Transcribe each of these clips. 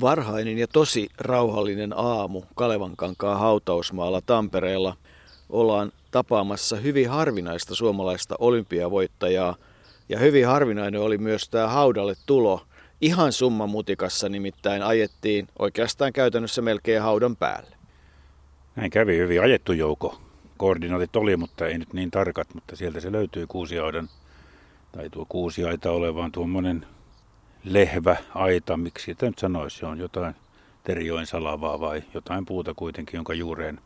Varhainen ja tosi rauhallinen aamu Kalevankankaan hautausmaalla Tampereella. Ollaan tapaamassa hyvin harvinaista suomalaista olympiavoittajaa. Ja hyvin harvinainen oli myös tämä haudalle tulo. Ihan summa mutikassa nimittäin ajettiin oikeastaan käytännössä melkein haudan päälle. Näin kävi hyvin ajettu jouko. Koordinaatit oli, mutta ei nyt niin tarkat, mutta sieltä se löytyy kuusiaudan, tai tuo kuusiaita olevaan tuommoinen lehvä aita, miksi sitä nyt sanoisi, on jotain terijoen salavaa vai jotain puuta kuitenkin, jonka juureen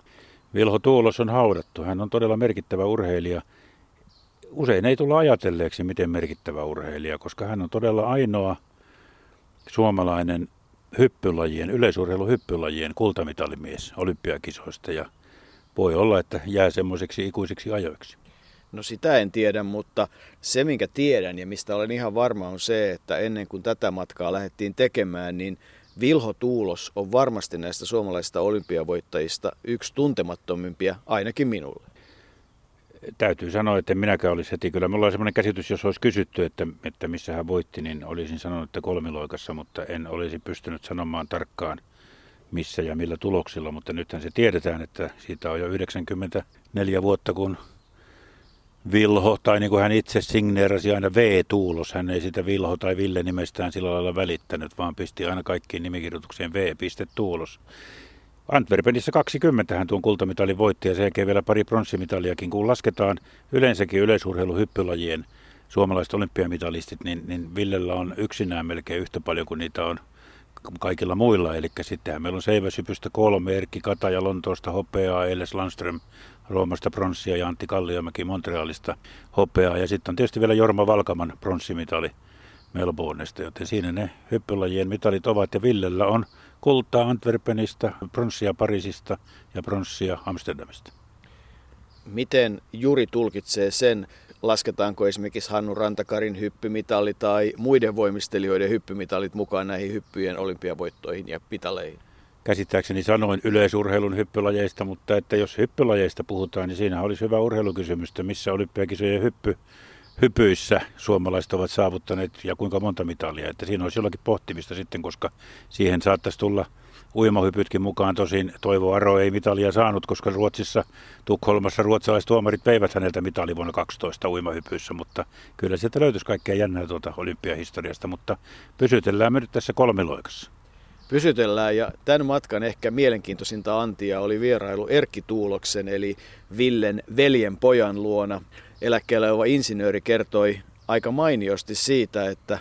Vilho Tuulos on haudattu. Hän on todella merkittävä urheilija. Usein ei tulla ajatelleeksi, miten merkittävä urheilija, koska hän on todella ainoa suomalainen hyppylajien, yleisurheilun hyppylajien kultamitalimies olympiakisoista ja voi olla, että jää semmoiseksi ikuisiksi ajoiksi. No sitä en tiedä, mutta se minkä tiedän ja mistä olen ihan varma on se, että ennen kuin tätä matkaa lähdettiin tekemään, niin Vilho Tuulos on varmasti näistä suomalaisista olympiavoittajista yksi tuntemattomimpia, ainakin minulle. Täytyy sanoa, että minäkään olisi heti. Kyllä minulla on sellainen käsitys, jos olisi kysytty, että, että missä hän voitti, niin olisin sanonut, että kolmiloikassa, mutta en olisi pystynyt sanomaan tarkkaan missä ja millä tuloksilla. Mutta nythän se tiedetään, että siitä on jo 94 vuotta, kun Vilho, tai niin kuin hän itse signeerasi aina V-tuulos. Hän ei sitä Vilho tai Ville nimestään sillä lailla välittänyt, vaan pisti aina kaikkiin nimikirjoitukseen V-tuulos. Antwerpenissä 20 hän tuon kultamitalin voitti ja sen vielä pari pronssimitaliakin. Kun lasketaan yleensäkin yleisurheiluhyppylajien suomalaiset olympiamitalistit, niin, niin Villellä on yksinään melkein yhtä paljon kuin niitä on kaikilla muilla. Eli sittenhän meillä on seiväsypystä kolme, Erkki Kataja Lontoosta hopeaa, Eiles Landström Roomasta pronssia ja Antti Kalliomäki Montrealista hopeaa. Ja sitten on tietysti vielä Jorma Valkaman pronssimitali Melbourneista, joten siinä ne hyppylajien mitalit ovat. Ja Villellä on kultaa Antwerpenista, pronssia Pariisista ja pronssia Amsterdamista. Miten Juri tulkitsee sen, lasketaanko esimerkiksi Hannu Rantakarin hyppymitali tai muiden voimistelijoiden hyppymitalit mukaan näihin hyppyjen olympiavoittoihin ja mitaleihin? käsittääkseni sanoin yleisurheilun hyppylajeista, mutta että jos hyppylajeista puhutaan, niin siinä olisi hyvä urheilukysymystä, missä olympiakisojen hyppy, hypyissä suomalaiset ovat saavuttaneet ja kuinka monta mitalia. Että siinä olisi jollakin pohtimista sitten, koska siihen saattaisi tulla uimahypytkin mukaan. Tosin Toivo Aro ei mitalia saanut, koska Ruotsissa, Tukholmassa ruotsalaiset tuomarit veivät häneltä mitali vuonna 12 uimahypyissä, mutta kyllä sieltä löytyisi kaikkea jännää tuolta olympiahistoriasta, mutta pysytellään me nyt tässä kolmiloikassa pysytellään. Ja tämän matkan ehkä mielenkiintoisinta antia oli vierailu Erkki Tuuloksen eli Villen veljen pojan luona. Eläkkeellä oleva insinööri kertoi aika mainiosti siitä, että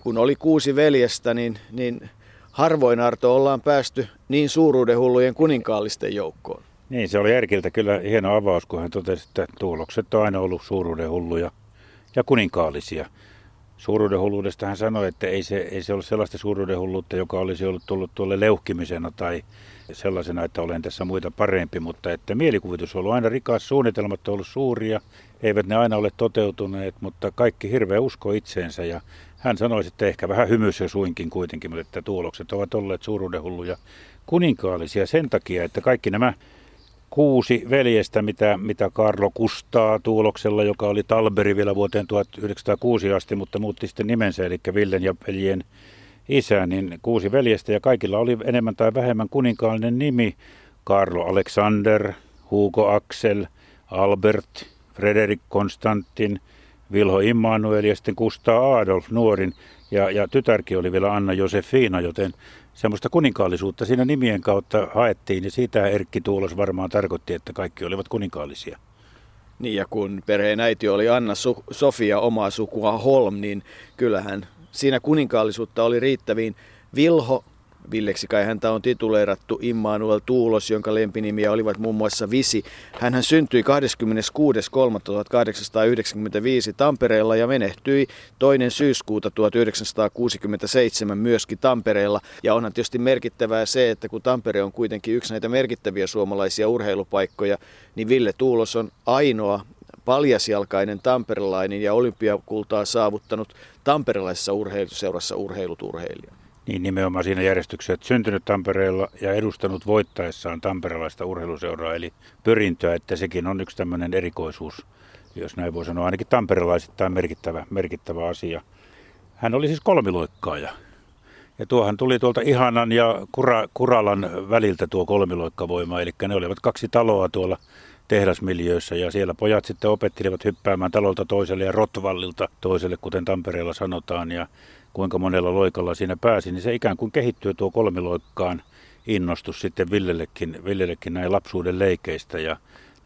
kun oli kuusi veljestä, niin, niin harvoin Arto ollaan päästy niin suuruudenhullujen kuninkaallisten joukkoon. Niin, se oli Erkiltä kyllä hieno avaus, kun hän totesi, että tuulokset on aina ollut suuruudenhulluja ja kuninkaallisia suuruudenhulluudesta hän sanoi, että ei se, ei se ole sellaista suuruudenhulluutta, joka olisi ollut tullut tuolle leuhkimisena tai sellaisena, että olen tässä muita parempi, mutta että mielikuvitus on ollut aina rikas, suunnitelmat on ollut suuria, eivät ne aina ole toteutuneet, mutta kaikki hirveä usko itseensä ja hän sanoi että ehkä vähän hymyssä suinkin kuitenkin, mutta että tuolokset ovat olleet suuruudenhulluja kuninkaallisia sen takia, että kaikki nämä kuusi veljestä, mitä, mitä Karlo Kustaa Tuuloksella, joka oli Talberi vielä vuoteen 1906 asti, mutta muutti sitten nimensä, eli Villen ja veljen isä, niin kuusi veljestä ja kaikilla oli enemmän tai vähemmän kuninkaallinen nimi. Karlo Alexander, Hugo Axel, Albert, Frederik Konstantin, Vilho Immanuel ja sitten Kustaa Adolf nuorin. Ja, ja tytärkin oli vielä Anna Josefina, joten semmoista kuninkaallisuutta siinä nimien kautta haettiin, ja siitä Erkki Tuulos varmaan tarkoitti, että kaikki olivat kuninkaallisia. Niin, ja kun perheen äiti oli Anna Su- Sofia omaa sukua Holm, niin kyllähän siinä kuninkaallisuutta oli riittäviin. Vilho Villeksi kai häntä on tituleerattu Immanuel Tuulos, jonka lempinimiä olivat muun muassa Visi. Hän syntyi 26.3.1895 Tampereella ja menehtyi toinen syyskuuta 1967 myöskin Tampereella. Ja onhan tietysti merkittävää se, että kun Tampere on kuitenkin yksi näitä merkittäviä suomalaisia urheilupaikkoja, niin Ville Tuulos on ainoa paljasjalkainen tamperelainen ja olympiakultaa saavuttanut tamperelaisessa urheiluseurassa urheilut urheilija. Niin nimenomaan siinä järjestyksessä, että syntynyt Tampereella ja edustanut voittaessaan tamperelaista urheiluseuraa, eli pörintöä, että sekin on yksi tämmöinen erikoisuus, jos näin voi sanoa, ainakin tamperelaisittain merkittävä, merkittävä asia. Hän oli siis kolmiloikkaaja. Ja tuohan tuli tuolta Ihanan ja Kura, Kuralan väliltä tuo kolmiloikkavoima, eli ne olivat kaksi taloa tuolla tehdasmiljöissä ja siellä pojat sitten opettelivat hyppäämään talolta toiselle ja Rotvallilta toiselle, kuten Tampereella sanotaan, ja kuinka monella loikalla siinä pääsi, niin se ikään kuin kehittyy tuo kolmiloikkaan innostus sitten Villellekin, Villellekin näin lapsuuden leikeistä ja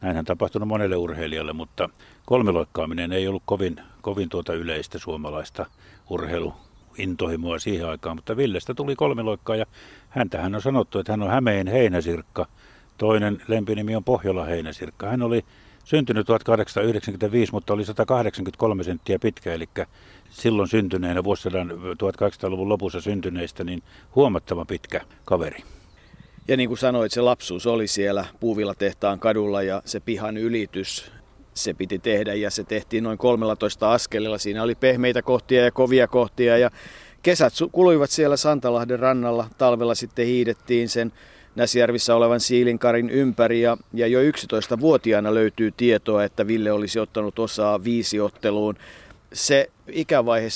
näinhän tapahtunut monelle urheilijalle, mutta kolmiloikkaaminen ei ollut kovin, kovin tuota yleistä suomalaista urheiluintohimoa siihen aikaan, mutta Villestä tuli kolmiloikkaa ja häntähän on sanottu, että hän on Hämeen heinäsirkka. Toinen lempinimi on Pohjola heinäsirkka. Hän oli syntynyt 1895, mutta oli 183 senttiä pitkä, eli silloin syntyneenä vuosisadan 1800-luvun lopussa syntyneistä, niin huomattava pitkä kaveri. Ja niin kuin sanoit, se lapsuus oli siellä puuvillatehtaan kadulla ja se pihan ylitys, se piti tehdä ja se tehtiin noin 13 askelilla. Siinä oli pehmeitä kohtia ja kovia kohtia ja kesät kuluivat siellä Santalahden rannalla. Talvella sitten hiidettiin sen Näsjärvissä olevan siilinkarin ympäri ja, ja jo 11-vuotiaana löytyy tietoa, että Ville olisi ottanut osaa viisiotteluun se ikävaihe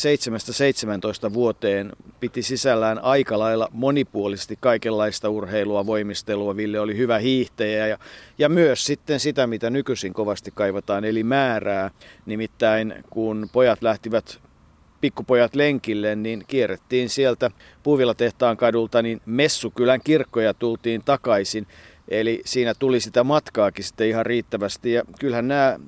7-17 vuoteen piti sisällään aika lailla monipuolisesti kaikenlaista urheilua, voimistelua. Ville oli hyvä hiihtäjä ja, ja myös sitten sitä, mitä nykyisin kovasti kaivataan, eli määrää. Nimittäin kun pojat lähtivät pikkupojat lenkille, niin kierrettiin sieltä Puuvilatehtaan kadulta, niin Messukylän kirkkoja tultiin takaisin. Eli siinä tuli sitä matkaakin sitten ihan riittävästi. Ja kyllähän nämä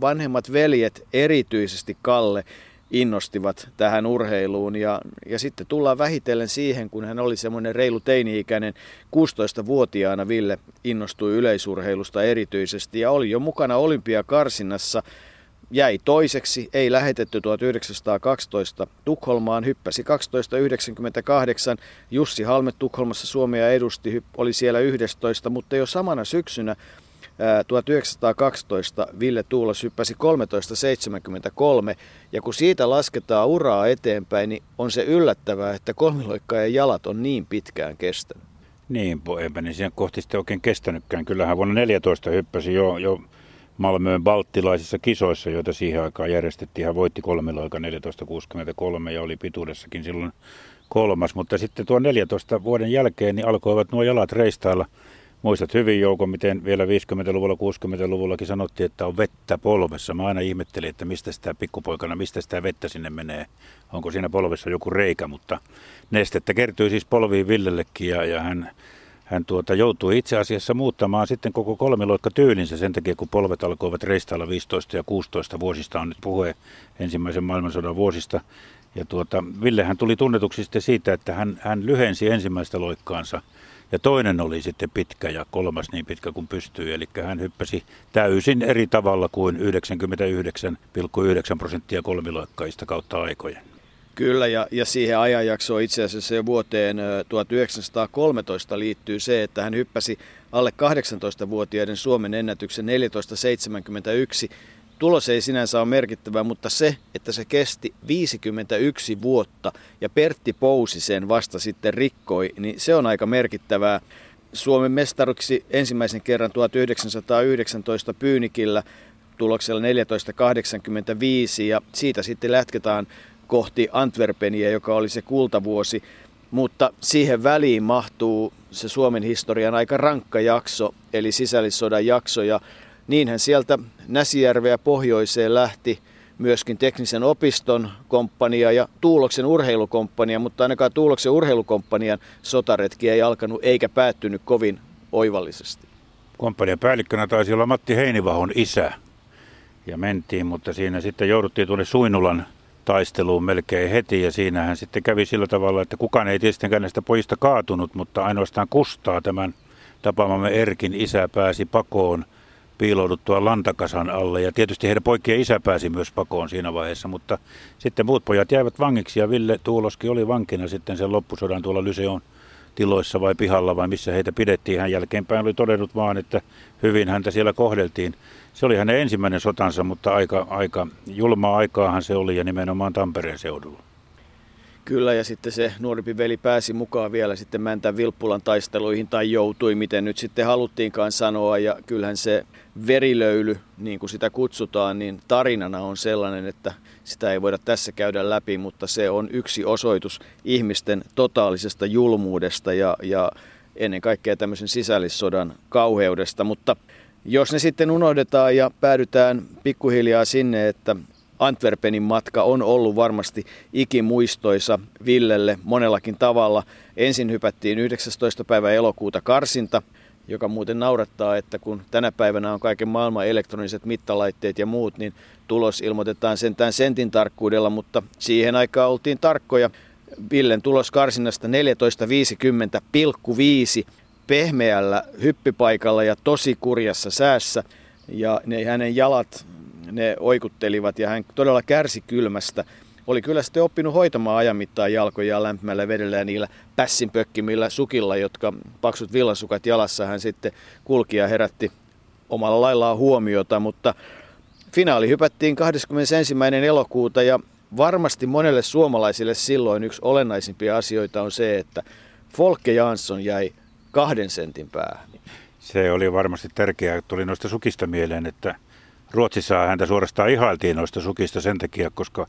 vanhemmat veljet, erityisesti Kalle, innostivat tähän urheiluun. Ja, ja sitten tullaan vähitellen siihen, kun hän oli semmoinen reilu teini-ikäinen, 16-vuotiaana Ville innostui yleisurheilusta erityisesti ja oli jo mukana olympiakarsinnassa. Jäi toiseksi, ei lähetetty 1912 Tukholmaan, hyppäsi 1298. Jussi Halme Tukholmassa Suomea edusti, oli siellä 11, mutta jo samana syksynä 1912 Ville Tuulos hyppäsi 13.73 ja kun siitä lasketaan uraa eteenpäin, niin on se yllättävää, että kolmiloikkajan jalat on niin pitkään kestänyt. Niin, eipä niin siihen kohti sitten oikein kestänytkään. Kyllähän vuonna 14 hyppäsi jo, jo Malmöön balttilaisissa kisoissa, joita siihen aikaan järjestettiin. Hän voitti kolmiloika 1463 ja oli pituudessakin silloin kolmas. Mutta sitten tuon 14 vuoden jälkeen niin alkoivat nuo jalat reistailla – Muistat hyvin Jouko, miten vielä 50-luvulla, 60-luvullakin sanottiin, että on vettä polvessa. Mä aina ihmettelin, että mistä sitä pikkupoikana, mistä sitä vettä sinne menee. Onko siinä polvessa joku reikä, mutta nestettä kertyi siis polviin Villellekin ja, ja hän, hän tuota, joutui itse asiassa muuttamaan sitten koko kolmiloikka tyylinsä sen takia, kun polvet alkoivat reistailla 15 ja 16 vuosista on nyt puhe ensimmäisen maailmansodan vuosista. Ja tuota, Villehän tuli tunnetuksi sitten siitä, että hän, hän lyhensi ensimmäistä loikkaansa – ja toinen oli sitten pitkä ja kolmas niin pitkä kuin pystyy. Eli hän hyppäsi täysin eri tavalla kuin 99,9 prosenttia kolmiloikkaista kautta aikojen. Kyllä, ja, ja siihen ajanjaksoon itse asiassa jo vuoteen 1913 liittyy se, että hän hyppäsi alle 18-vuotiaiden Suomen ennätyksen 1471 Tulos ei sinänsä ole merkittävä, mutta se, että se kesti 51 vuotta ja Pertti Pousi sen vasta sitten rikkoi, niin se on aika merkittävää. Suomen mestaruksi ensimmäisen kerran 1919 Pyynikillä tuloksella 1485 ja siitä sitten lätketään kohti Antwerpenia, joka oli se kultavuosi. Mutta siihen väliin mahtuu se Suomen historian aika rankka jakso, eli sisällissodan jakso. Ja Niinhän sieltä Näsijärveä pohjoiseen lähti myöskin teknisen opiston komppania ja Tuuloksen urheilukomppania, mutta ainakaan Tuuloksen urheilukomppanian sotaretki ei alkanut eikä päättynyt kovin oivallisesti. Komppanian päällikkönä taisi olla Matti Heinivahon isä ja mentiin, mutta siinä sitten jouduttiin tuonne Suinulan taisteluun melkein heti ja siinähän sitten kävi sillä tavalla, että kukaan ei tietenkään näistä pojista kaatunut, mutta ainoastaan Kustaa tämän tapaamamme Erkin isä pääsi pakoon – piilouduttua lantakasan alle. Ja tietysti heidän poikien isä pääsi myös pakoon siinä vaiheessa, mutta sitten muut pojat jäivät vangiksi ja Ville Tuuloski oli vankina sitten sen loppusodan tuolla Lyseon tiloissa vai pihalla vai missä heitä pidettiin. Hän jälkeenpäin oli todennut vaan, että hyvin häntä siellä kohdeltiin. Se oli hänen ensimmäinen sotansa, mutta aika, aika julmaa aikaahan se oli ja nimenomaan Tampereen seudulla. Kyllä, ja sitten se nuorempi veli pääsi mukaan vielä sitten Mäntän Vilppulan taisteluihin, tai joutui, miten nyt sitten haluttiinkaan sanoa, ja kyllähän se verilöyly, niin kuin sitä kutsutaan, niin tarinana on sellainen, että sitä ei voida tässä käydä läpi, mutta se on yksi osoitus ihmisten totaalisesta julmuudesta ja, ja ennen kaikkea tämmöisen sisällissodan kauheudesta, mutta jos ne sitten unohdetaan ja päädytään pikkuhiljaa sinne, että Antwerpenin matka on ollut varmasti ikimuistoisa Villelle monellakin tavalla. Ensin hypättiin 19. päivä elokuuta karsinta, joka muuten naurattaa, että kun tänä päivänä on kaiken maailman elektroniset mittalaitteet ja muut, niin tulos ilmoitetaan sentään sentin tarkkuudella, mutta siihen aikaan oltiin tarkkoja. Villen tulos karsinnasta 14.50,5 pehmeällä hyppipaikalla ja tosi kurjassa säässä. Ja ne hänen jalat, ne oikuttelivat ja hän todella kärsi kylmästä. Oli kyllä sitten oppinut hoitamaan ajan mittaan jalkoja lämpimällä vedellä ja niillä pässin pökkimillä sukilla, jotka paksut villasukat jalassa hän sitten kulki ja herätti omalla laillaan huomiota, mutta finaali hypättiin 21. elokuuta ja varmasti monelle suomalaisille silloin yksi olennaisimpia asioita on se, että Folke Jansson jäi kahden sentin päähän. Se oli varmasti tärkeää. Tuli noista sukista mieleen, että Ruotsissa häntä suorastaan ihailtiin noista sukista sen takia, koska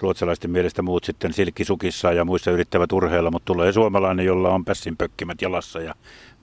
ruotsalaisten mielestä muut sitten silkkisukissa ja muissa yrittävät urheilla, mutta tulee suomalainen, jolla on pässinpökkimät jalassa ja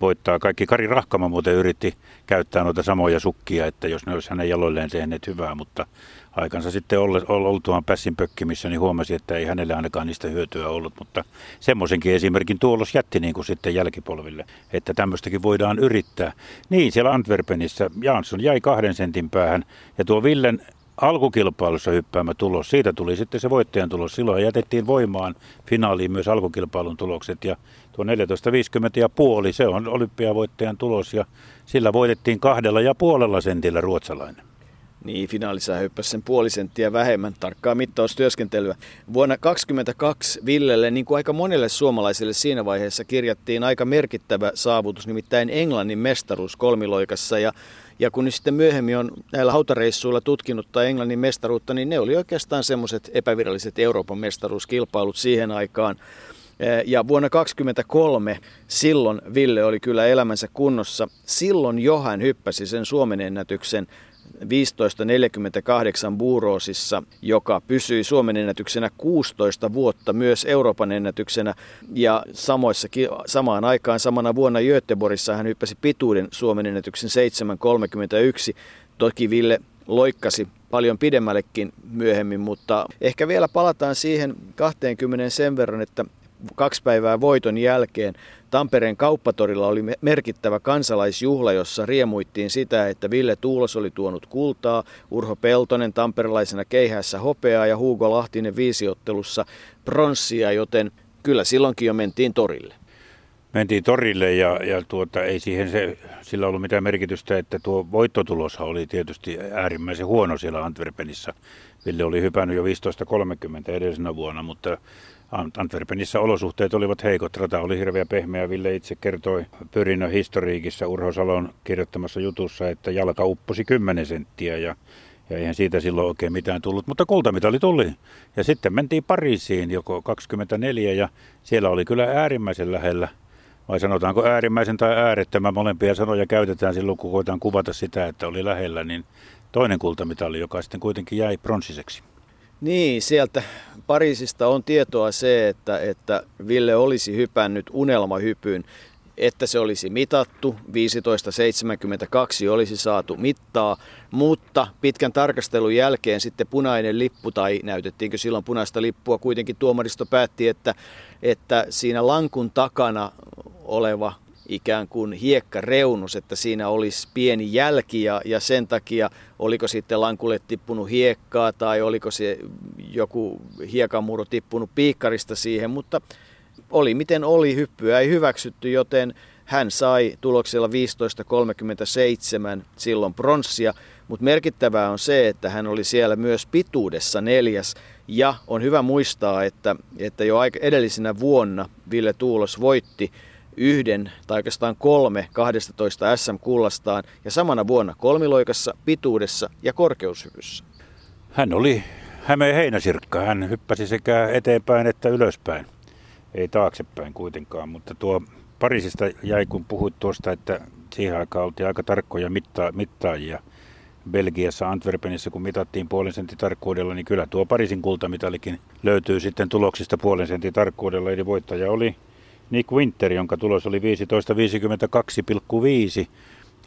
voittaa kaikki. Kari Rahkama muuten yritti käyttää noita samoja sukkia, että jos ne olisi hänen jaloilleen tehneet hyvää, mutta aikansa sitten oltuaan pässin pökkimissä, niin huomasi, että ei hänelle ainakaan niistä hyötyä ollut, mutta semmoisenkin esimerkin tuolos jätti niin kuin sitten jälkipolville, että tämmöistäkin voidaan yrittää. Niin, siellä Antwerpenissä Jansson jäi kahden sentin päähän ja tuo Villen alkukilpailussa hyppäämä tulos, siitä tuli sitten se voittajan tulos. Silloin jätettiin voimaan finaaliin myös alkukilpailun tulokset ja tuo 14.50 ja puoli, se on olympiavoittajan tulos ja sillä voitettiin kahdella ja puolella sentillä ruotsalainen. Niin, finaalissa hyppäsi sen puoli senttiä vähemmän tarkkaa mittaustyöskentelyä. Vuonna 2022 Villelle, niin kuin aika monelle suomalaiselle siinä vaiheessa, kirjattiin aika merkittävä saavutus, nimittäin Englannin mestaruus kolmiloikassa. Ja, ja kun sitten myöhemmin on näillä hautareissuilla tutkinut tai Englannin mestaruutta, niin ne oli oikeastaan semmoiset epäviralliset Euroopan mestaruuskilpailut siihen aikaan. Ja vuonna 2023 silloin Ville oli kyllä elämänsä kunnossa. Silloin Johan hyppäsi sen Suomen ennätyksen 1548 Buuroosissa, joka pysyi Suomen ennätyksenä 16 vuotta, myös Euroopan ennätyksenä. Ja samoissakin, samaan aikaan samana vuonna Göteborgissa hän hyppäsi pituuden Suomen ennätyksen 731. Toki Ville loikkasi paljon pidemmällekin myöhemmin, mutta ehkä vielä palataan siihen 20 sen verran, että kaksi päivää voiton jälkeen Tampereen kauppatorilla oli merkittävä kansalaisjuhla, jossa riemuittiin sitä, että Ville Tuulos oli tuonut kultaa, Urho Peltonen tamperelaisena keihässä hopeaa ja Hugo Lahtinen viisiottelussa pronssia, joten kyllä silloinkin jo mentiin torille. Mentiin torille ja, ja tuota, ei siihen se, sillä ollut mitään merkitystä, että tuo voittotulos oli tietysti äärimmäisen huono siellä Antwerpenissa. Ville oli hypännyt jo 15.30 edellisenä vuonna, mutta Antwerpenissa olosuhteet olivat heikot. Rata oli hirveä pehmeä. Ville itse kertoi Pyrinnön historiikissa Urho Salon kirjoittamassa jutussa, että jalka upposi 10 senttiä ja, ja eihän siitä silloin oikein mitään tullut. Mutta kultamitali tuli. Ja sitten mentiin Pariisiin joko 24 ja siellä oli kyllä äärimmäisen lähellä vai sanotaanko äärimmäisen tai äärettömän, molempia sanoja käytetään silloin, kun koetaan kuvata sitä, että oli lähellä, niin toinen kultamitali, joka sitten kuitenkin jäi pronssiseksi. Niin, sieltä Pariisista on tietoa se, että, että Ville olisi hypännyt unelmahypyyn, että se olisi mitattu, 15.72 olisi saatu mittaa, mutta pitkän tarkastelun jälkeen sitten punainen lippu, tai näytettiinkö silloin punaista lippua, kuitenkin tuomaristo päätti, että, että siinä lankun takana oleva ikään kuin hiekkareunus, että siinä olisi pieni jälki ja, ja sen takia oliko sitten lankulle tippunut hiekkaa tai oliko se joku hiekamuru tippunut piikkarista siihen, mutta oli miten oli, hyppyä ei hyväksytty, joten hän sai tuloksella 15.37 silloin pronssia, mutta merkittävää on se, että hän oli siellä myös pituudessa neljäs. Ja on hyvä muistaa, että, että jo edellisenä vuonna Ville Tuulos voitti yhden tai oikeastaan kolme 12 SM-kullastaan ja samana vuonna kolmiloikassa, pituudessa ja korkeushypyssä. Hän oli Hämeen heinäsirkka. Hän hyppäsi sekä eteenpäin että ylöspäin. Ei taaksepäin kuitenkaan, mutta tuo Pariisista jäi, kun puhuit tuosta, että siihen aikaan oltiin aika tarkkoja mitta- mittaajia. Belgiassa, Antwerpenissa, kun mitattiin puolen sentin tarkkuudella, niin kyllä tuo Pariisin kultamitalikin löytyy sitten tuloksista puolen sentin tarkkuudella. Eli voittaja oli Nick Winter, jonka tulos oli 15.52,5.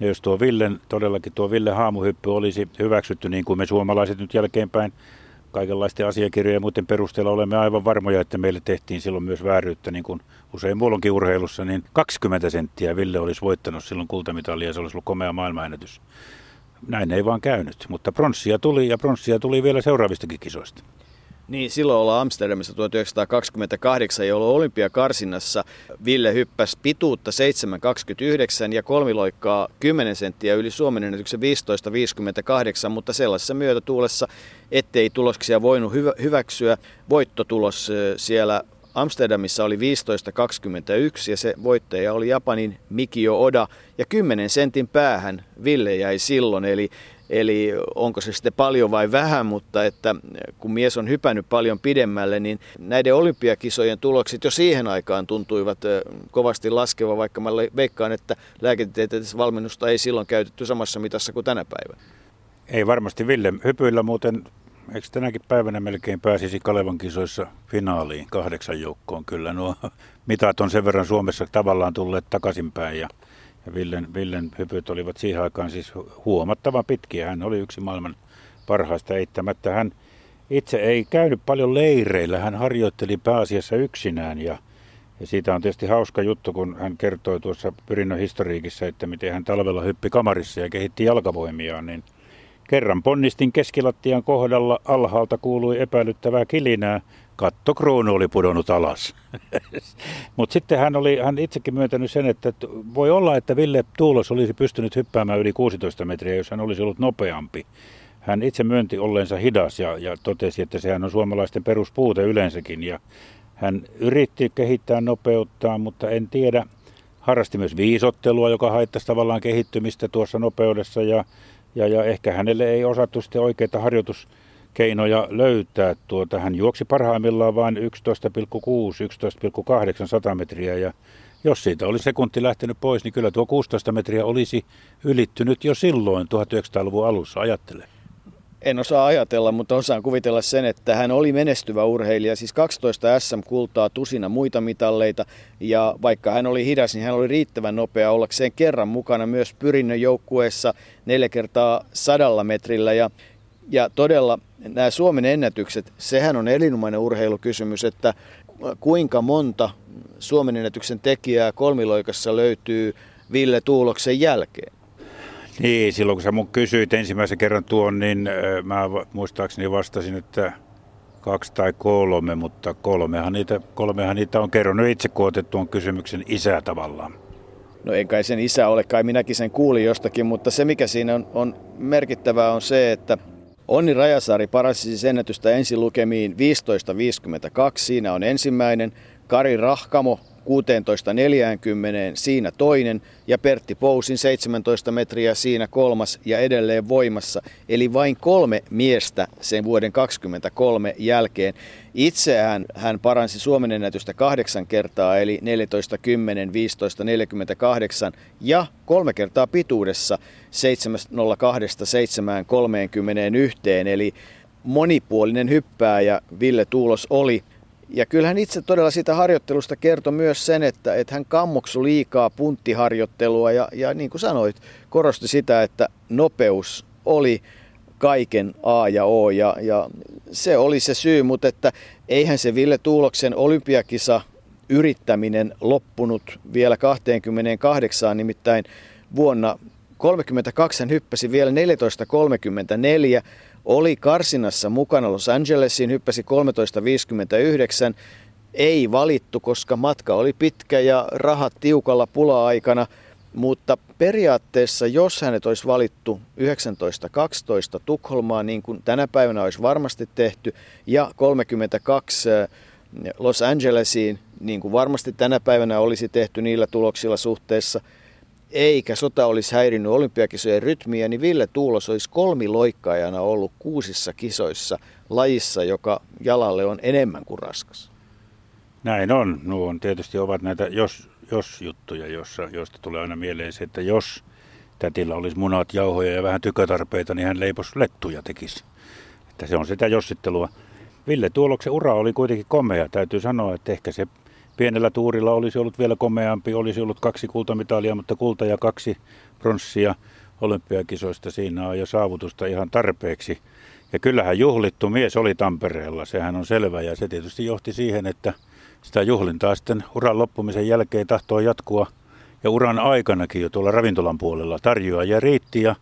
Ja jos tuo Villen, todellakin tuo Ville haamuhyppy olisi hyväksytty niin kuin me suomalaiset nyt jälkeenpäin kaikenlaisten asiakirjojen ja muiden perusteella olemme aivan varmoja, että meille tehtiin silloin myös vääryyttä, niin kuin usein muullakin urheilussa, niin 20 senttiä Ville olisi voittanut silloin kultamitalia ja se olisi ollut komea maailmanennätys. Näin ei vaan käynyt, mutta pronssia tuli ja pronssia tuli vielä seuraavistakin kisoista. Niin, silloin ollaan Amsterdamissa 1928, jolloin olympiakarsinnassa Ville hyppäsi pituutta 7,29 ja kolmiloikkaa 10 senttiä yli Suomen ennätyksen 15,58, mutta sellaisessa myötätuulessa, ettei tuloksia voinut hyvä- hyväksyä. Voittotulos siellä Amsterdamissa oli 15.21 ja se voittaja oli Japanin Mikio Oda ja 10 sentin päähän Ville jäi silloin, eli Eli onko se sitten paljon vai vähän, mutta että kun mies on hypännyt paljon pidemmälle, niin näiden olympiakisojen tulokset jo siihen aikaan tuntuivat kovasti laskeva, vaikka mä veikkaan, että lääketieteellistä valmennusta ei silloin käytetty samassa mitassa kuin tänä päivänä. Ei varmasti Ville hypyillä muuten, eikö tänäkin päivänä melkein pääsisi Kalevan kisoissa finaaliin kahdeksan joukkoon. Kyllä nuo mitat on sen verran Suomessa tavallaan tulleet takaisinpäin ja ja Villen, Villen hypyt olivat siihen aikaan siis huomattavan pitkiä. Hän oli yksi maailman parhaista eittämättä. Hän itse ei käynyt paljon leireillä. Hän harjoitteli pääasiassa yksinään ja, ja siitä on tietysti hauska juttu, kun hän kertoi tuossa Pyrinnön historiikissa, että miten hän talvella hyppi kamarissa ja kehitti jalkavoimiaan, niin kerran ponnistin keskilattian kohdalla alhaalta kuului epäilyttävää kilinää kattokruunu oli pudonnut alas. Mutta sitten hän oli hän itsekin myöntänyt sen, että voi olla, että Ville Tuulos olisi pystynyt hyppäämään yli 16 metriä, jos hän olisi ollut nopeampi. Hän itse myönti olleensa hidas ja, ja totesi, että sehän on suomalaisten peruspuute yleensäkin. Ja hän yritti kehittää nopeuttaan, mutta en tiedä, harrasti myös viisottelua, joka haittaisi tavallaan kehittymistä tuossa nopeudessa ja, ja, ja ehkä hänelle ei osattu sitten oikeita harjoitus keinoja löytää. Tuota, hän juoksi parhaimmillaan vain 11,6, 11,8 100 metriä. Ja jos siitä oli sekunti lähtenyt pois, niin kyllä tuo 16 metriä olisi ylittynyt jo silloin 1900-luvun alussa, ajattele. En osaa ajatella, mutta osaan kuvitella sen, että hän oli menestyvä urheilija, siis 12 SM-kultaa, tusina muita mitalleita, ja vaikka hän oli hidas, niin hän oli riittävän nopea ollakseen kerran mukana myös pyrinnön joukkueessa neljä kertaa sadalla metrillä, ja, ja todella nämä Suomen ennätykset, sehän on elinomainen urheilukysymys, että kuinka monta Suomen ennätyksen tekijää kolmiloikassa löytyy Ville Tuuloksen jälkeen? Niin, silloin kun sä mun kysyit ensimmäisen kerran tuon, niin mä muistaakseni vastasin, että kaksi tai kolme, mutta kolmehan niitä, kolmehan niitä on kerronut itse, kun otet tuon kysymyksen isä tavallaan. No en kai sen isä ole, kai minäkin sen kuulin jostakin, mutta se mikä siinä on, on merkittävää on se, että Onni Rajasaari parasi siis ennätystä ensilukemiin 15.52, siinä on ensimmäinen. Kari Rahkamo 16.40, siinä toinen, ja Pertti Pousin 17 metriä, siinä kolmas ja edelleen voimassa. Eli vain kolme miestä sen vuoden 23 jälkeen. Itse hän, paransi Suomen ennätystä kahdeksan kertaa, eli 14, 10, 15, 48 ja kolme kertaa pituudessa 702 7 31, eli monipuolinen hyppääjä Ville Tuulos oli. Ja kyllä hän itse todella siitä harjoittelusta kertoi myös sen, että, että hän kammoksu liikaa punttiharjoittelua ja, ja niin kuin sanoit, korosti sitä, että nopeus oli kaiken A ja O ja, ja se oli se syy, mutta että eihän se Ville Tuuloksen olympiakisa yrittäminen loppunut vielä 28, nimittäin vuonna 32 hän hyppäsi vielä 14.34 oli karsinassa mukana Los Angelesiin, hyppäsi 13.59. Ei valittu, koska matka oli pitkä ja rahat tiukalla pula-aikana, mutta periaatteessa, jos hänet olisi valittu 19.12 Tukholmaan, niin kuin tänä päivänä olisi varmasti tehty, ja 32 äh, Los Angelesiin, niin kuin varmasti tänä päivänä olisi tehty niillä tuloksilla suhteessa – eikä sota olisi häirinnyt olympiakisojen rytmiä, niin Ville Tuulos olisi kolmiloikkaajana ollut kuusissa kisoissa lajissa, joka jalalle on enemmän kuin raskas. Näin on. Nuo on tietysti ovat näitä jos, jos juttuja, jossa, joista tulee aina mieleen se, että jos tätillä olisi munat, jauhoja ja vähän tykötarpeita, niin hän leipos lettuja tekisi. Että se on sitä jossittelua. Ville Tuoloksen ura oli kuitenkin komea. Täytyy sanoa, että ehkä se pienellä tuurilla olisi ollut vielä komeampi. Olisi ollut kaksi kultamitalia, mutta kulta ja kaksi pronssia olympiakisoista. Siinä on jo saavutusta ihan tarpeeksi. Ja kyllähän juhlittu mies oli Tampereella, sehän on selvä. Ja se tietysti johti siihen, että sitä juhlintaa sitten uran loppumisen jälkeen tahtoo jatkua. Ja uran aikanakin jo tuolla ravintolan puolella tarjoajia riitti ja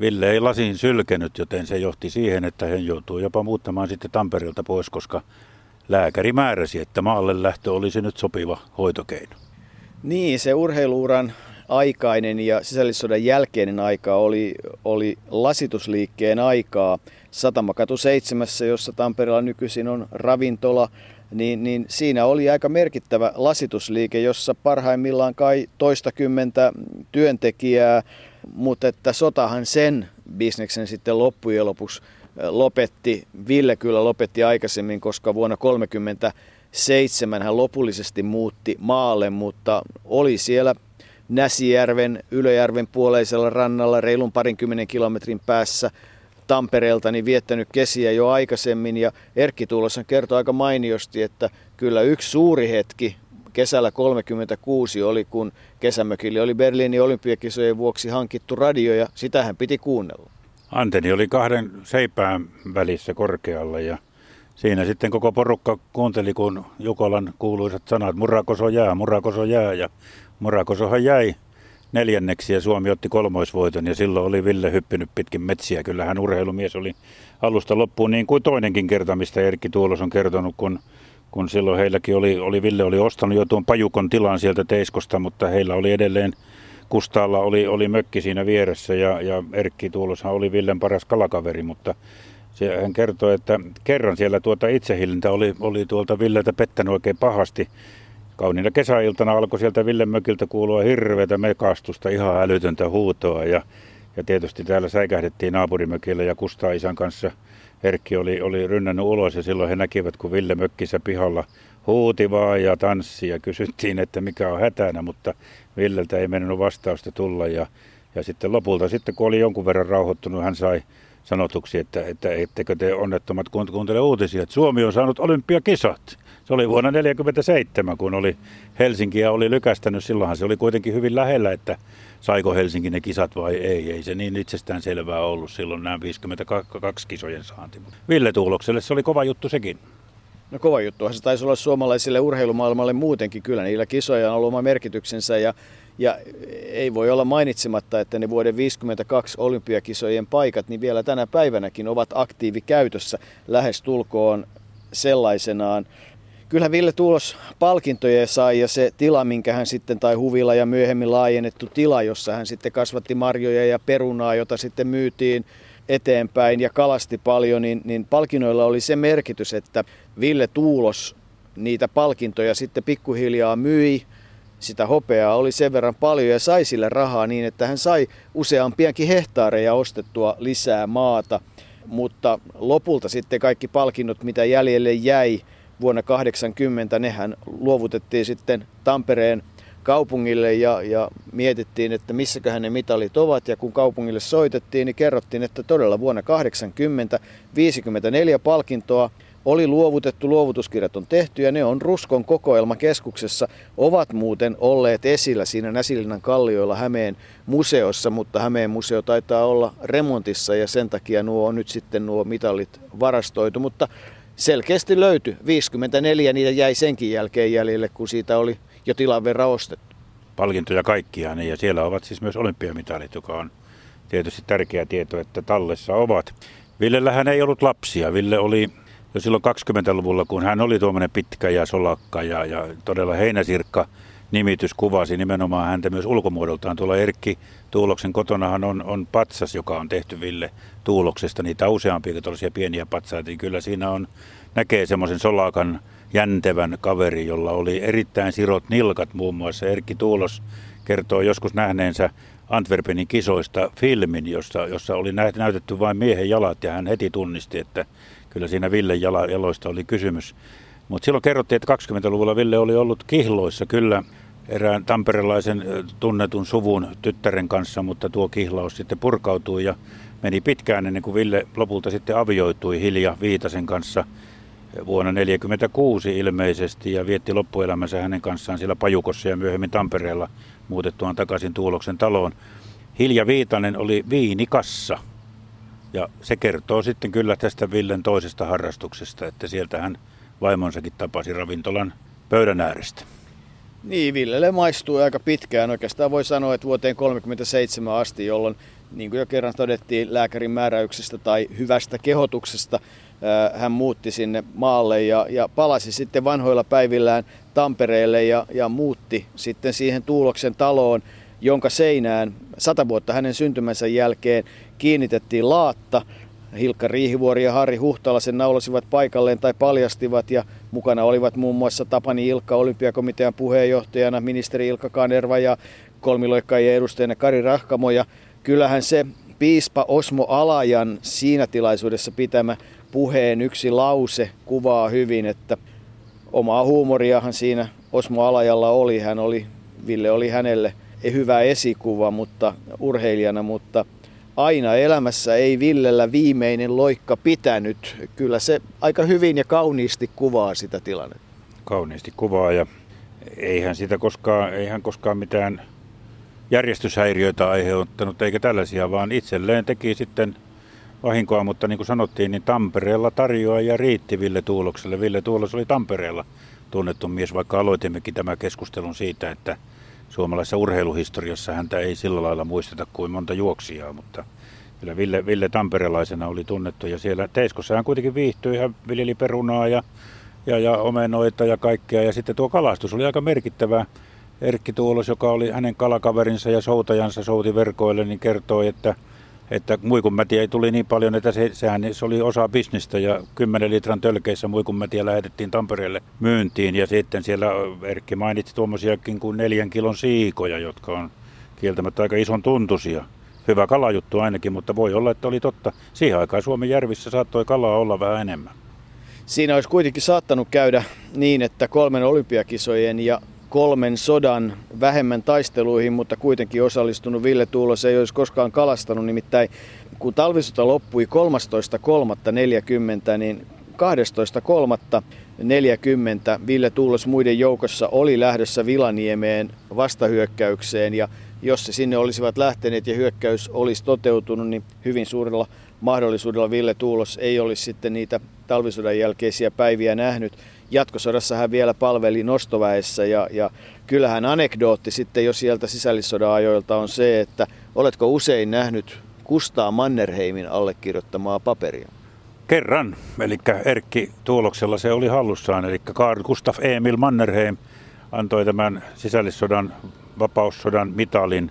Ville ei lasiin sylkenyt, joten se johti siihen, että hän joutuu jopa muuttamaan sitten Tampereelta pois, koska lääkäri määräsi, että maalle lähtö olisi nyt sopiva hoitokeino. Niin, se urheiluuran aikainen ja sisällissodan jälkeinen aika oli, oli lasitusliikkeen aikaa. Satamakatu 7, jossa Tampereella nykyisin on ravintola, niin, niin siinä oli aika merkittävä lasitusliike, jossa parhaimmillaan kai toistakymmentä työntekijää, mutta että sotahan sen bisneksen sitten loppujen lopuksi lopetti. Ville kyllä lopetti aikaisemmin, koska vuonna 1937 hän lopullisesti muutti maalle, mutta oli siellä Näsijärven, Ylöjärven puoleisella rannalla reilun parinkymmenen kilometrin päässä Tampereelta niin viettänyt kesiä jo aikaisemmin ja Erkki Tuulosen kertoi aika mainiosti, että kyllä yksi suuri hetki kesällä 36 oli, kun kesämökille oli Berliinin olympiakisojen vuoksi hankittu radio ja sitähän piti kuunnella. Anteni oli kahden seipään välissä korkealla ja siinä sitten koko porukka kuunteli, kun Jukolan kuuluisat sanat murakoso jää, murakoso jää ja murakosohan jäi neljänneksi ja Suomi otti kolmoisvoiton ja silloin oli Ville hyppinyt pitkin metsiä. Kyllähän urheilumies oli alusta loppuun niin kuin toinenkin kerta, mistä Erkki Tuulos on kertonut, kun, kun silloin heilläkin oli, oli, Ville oli ostanut jo tuon pajukon tilan sieltä Teiskosta, mutta heillä oli edelleen Kustaalla oli, oli mökki siinä vieressä ja, ja Erkki Tuuloshan oli Villen paras kalakaveri, mutta se, hän kertoi, että kerran siellä tuota itsehillintä oli, oli tuolta Villeltä pettänyt oikein pahasti. Kauniina kesäiltana alkoi sieltä Villen mökiltä kuulua hirveätä mekastusta, ihan älytöntä huutoa ja, ja tietysti täällä säikähdettiin naapurimökillä ja Kustaa isän kanssa Erkki oli, oli rynnännyt ulos ja silloin he näkivät, kun Ville mökkissä pihalla huuti vaan ja tanssi ja kysyttiin, että mikä on hätänä, mutta Villeltä ei mennyt vastausta tulla ja, ja sitten lopulta sitten kun oli jonkun verran rauhoittunut, hän sai sanotuksi, että, että ettekö te onnettomat kuuntele uutisia, että Suomi on saanut olympiakisat. Se oli vuonna 1947, kun oli Helsinkiä oli lykästänyt. Silloinhan se oli kuitenkin hyvin lähellä, että saiko Helsinki ne kisat vai ei. Ei se niin itsestään selvää ollut silloin nämä 52 kisojen saanti. Ville Tuulokselle se oli kova juttu sekin. No kova juttu. Se taisi olla suomalaisille urheilumaailmalle muutenkin. Kyllä niillä kisoja on ollut oma merkityksensä ja, ja ei voi olla mainitsematta, että ne vuoden 52 olympiakisojen paikat niin vielä tänä päivänäkin ovat aktiivikäytössä lähes tulkoon sellaisenaan. Kyllähän Ville Tuulos palkintoja sai ja se tila, minkä hän sitten, tai huvila ja myöhemmin laajennettu tila, jossa hän sitten kasvatti marjoja ja perunaa, jota sitten myytiin eteenpäin ja kalasti paljon, niin, niin palkinnoilla oli se merkitys, että Ville Tuulos niitä palkintoja sitten pikkuhiljaa myi. Sitä hopeaa oli sen verran paljon ja sai sille rahaa niin, että hän sai useampiakin hehtaareja ostettua lisää maata. Mutta lopulta sitten kaikki palkinnot, mitä jäljelle jäi vuonna 80, nehän luovutettiin sitten Tampereen kaupungille ja, ja mietittiin, että missäköhän ne mitalit ovat. Ja kun kaupungille soitettiin, niin kerrottiin, että todella vuonna 80 54 palkintoa oli luovutettu, luovutuskirjat on tehty ja ne on Ruskon kokoelmakeskuksessa, ovat muuten olleet esillä siinä Näsilinnan kallioilla Hämeen museossa, mutta Hämeen museo taitaa olla remontissa ja sen takia nuo on nyt sitten nuo mitalit varastoitu, mutta selkeästi löytyi. 54 niitä jäi senkin jälkeen jäljelle, kun siitä oli jo tilan verran ostettu. Palkintoja kaikkiaan ja siellä ovat siis myös olympiamitalit, joka on tietysti tärkeä tieto, että tallessa ovat. Villellähän ei ollut lapsia. Ville oli jo silloin 20-luvulla, kun hän oli tuommoinen pitkä ja solakka ja, ja todella heinäsirkka nimitys kuvasi nimenomaan häntä myös ulkomuodoltaan. Tuolla Erkki Tuuloksen kotonahan on, on patsas, joka on tehty Ville Tuuloksesta. Niitä useampia tällaisia pieniä patsaita, niin kyllä siinä on, näkee semmoisen solakan jäntevän kaveri, jolla oli erittäin sirot nilkat muun muassa. Erkki Tuulos kertoo joskus nähneensä Antwerpenin kisoista filmin, jossa, jossa oli näytetty vain miehen jalat ja hän heti tunnisti, että kyllä siinä Ville jaloista oli kysymys. Mutta silloin kerrottiin, että 20-luvulla Ville oli ollut kihloissa kyllä erään tamperelaisen tunnetun suvun tyttären kanssa, mutta tuo kihlaus sitten purkautui ja meni pitkään ennen kuin Ville lopulta sitten avioitui Hilja Viitasen kanssa vuonna 1946 ilmeisesti ja vietti loppuelämänsä hänen kanssaan siellä Pajukossa ja myöhemmin Tampereella muutettuaan takaisin Tuuloksen taloon. Hilja Viitanen oli viinikassa ja se kertoo sitten kyllä tästä Villen toisesta harrastuksesta, että sieltä hän vaimonsakin tapasi ravintolan pöydän äärestä. Niin, Villelle maistui aika pitkään. Oikeastaan voi sanoa, että vuoteen 1937 asti, jolloin niin kuin jo kerran todettiin lääkärin määräyksestä tai hyvästä kehotuksesta, hän muutti sinne maalle ja, ja palasi sitten vanhoilla päivillään Tampereelle ja, ja muutti sitten siihen Tuuloksen taloon, jonka seinään sata vuotta hänen syntymänsä jälkeen kiinnitettiin laatta. Hilkka Riihivuori ja Harri Huhtala sen naulasivat paikalleen tai paljastivat ja mukana olivat muun muassa Tapani Ilkka olympiakomitean puheenjohtajana, ministeri Ilkka Kanerva ja kolmiloikkaajien edustajana Kari Rahkamo ja kyllähän se piispa Osmo Alajan siinä tilaisuudessa pitämä puheen yksi lause kuvaa hyvin, että omaa huumoriahan siinä Osmo Alajalla oli. Hän oli, Ville oli hänelle hyvä esikuva mutta urheilijana, mutta aina elämässä ei Villellä viimeinen loikka pitänyt. Kyllä se aika hyvin ja kauniisti kuvaa sitä tilannetta. Kauniisti kuvaa ja eihän sitä koskaan, eihän koskaan mitään järjestyshäiriöitä aiheuttanut eikä tällaisia, vaan itselleen teki sitten vahinkoa, mutta niin kuin sanottiin, niin Tampereella tarjoaja riitti Ville Tuulokselle. Ville Tuulos oli Tampereella tunnettu mies, vaikka aloitimmekin tämän keskustelun siitä, että suomalaisessa urheiluhistoriassa häntä ei sillä lailla muisteta kuin monta juoksijaa, mutta kyllä Ville, Ville Tamperelaisena oli tunnettu ja siellä Teiskossa hän kuitenkin viihtyi, hän viljeli perunaa ja, ja, ja omenoita ja kaikkea ja sitten tuo kalastus oli aika merkittävää. Erkki Tuulos, joka oli hänen kalakaverinsa ja soutajansa souti verkoille, niin kertoi, että, että muikunmätiä ei tuli niin paljon, että se, sehän se oli osa bisnistä ja 10 litran tölkeissä muikunmätiä lähetettiin Tampereelle myyntiin ja sitten siellä Erkki mainitsi tuommoisiakin kuin neljän kilon siikoja, jotka on kieltämättä aika ison tuntuisia. Hyvä kalajuttu ainakin, mutta voi olla, että oli totta. Siihen aikaan Suomen järvissä saattoi kalaa olla vähän enemmän. Siinä olisi kuitenkin saattanut käydä niin, että kolmen olympiakisojen ja kolmen sodan vähemmän taisteluihin, mutta kuitenkin osallistunut Ville Tuulos ei olisi koskaan kalastanut. Nimittäin kun talvisota loppui 13.3.40, niin 12.3.40 Ville Tuulos muiden joukossa oli lähdössä Vilaniemeen vastahyökkäykseen ja jos se sinne olisivat lähteneet ja hyökkäys olisi toteutunut, niin hyvin suurella mahdollisuudella Ville Tuulos ei olisi sitten niitä talvisodan jälkeisiä päiviä nähnyt jatkosodassa hän vielä palveli nostoväessä ja, ja kyllähän anekdootti sitten jo sieltä sisällissodan ajoilta on se, että oletko usein nähnyt Kustaa Mannerheimin allekirjoittamaa paperia? Kerran, eli Erkki Tuuloksella se oli hallussaan, eli Karl Gustaf Emil Mannerheim antoi tämän sisällissodan, vapaussodan mitalin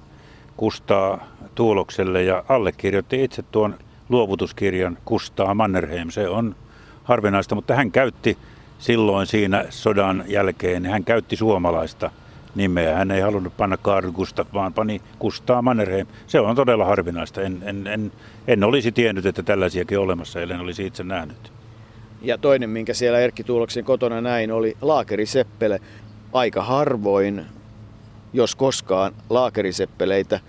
Kustaa Tuulokselle ja allekirjoitti itse tuon luovutuskirjan Kustaa Mannerheim. Se on harvinaista, mutta hän käytti silloin siinä sodan jälkeen hän käytti suomalaista nimeä. Hän ei halunnut panna Karl Gustav, vaan pani Kustaa Mannerheim. Se on todella harvinaista. En, en, en, en olisi tiennyt, että tällaisiakin olemassa, ellen olisi itse nähnyt. Ja toinen, minkä siellä Erkki Tuuloksen kotona näin, oli laakeriseppele. Aika harvoin, jos koskaan, laakeriseppeleitä,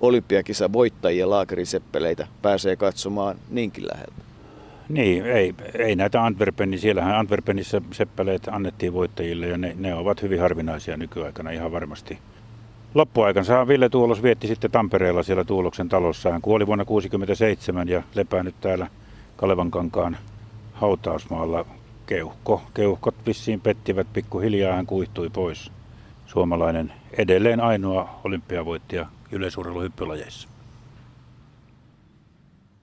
olympiakisa voittajia laakeriseppeleitä pääsee katsomaan niinkin läheltä. Niin, ei, ei näitä Antwerpenin, siellähän Antwerpenissä seppeleet annettiin voittajille ja ne, ne ovat hyvin harvinaisia nykyaikana ihan varmasti. Loppuaikansa Ville Tuulos vietti sitten Tampereella siellä Tuuloksen talossa. Hän kuoli vuonna 1967 ja lepää nyt täällä Kalevankankaan hautausmaalla keuhko. Keuhkot vissiin pettivät pikkuhiljaa, hän kuihtui pois. Suomalainen edelleen ainoa olympiavoittaja yleisurheiluhyppylajeissa.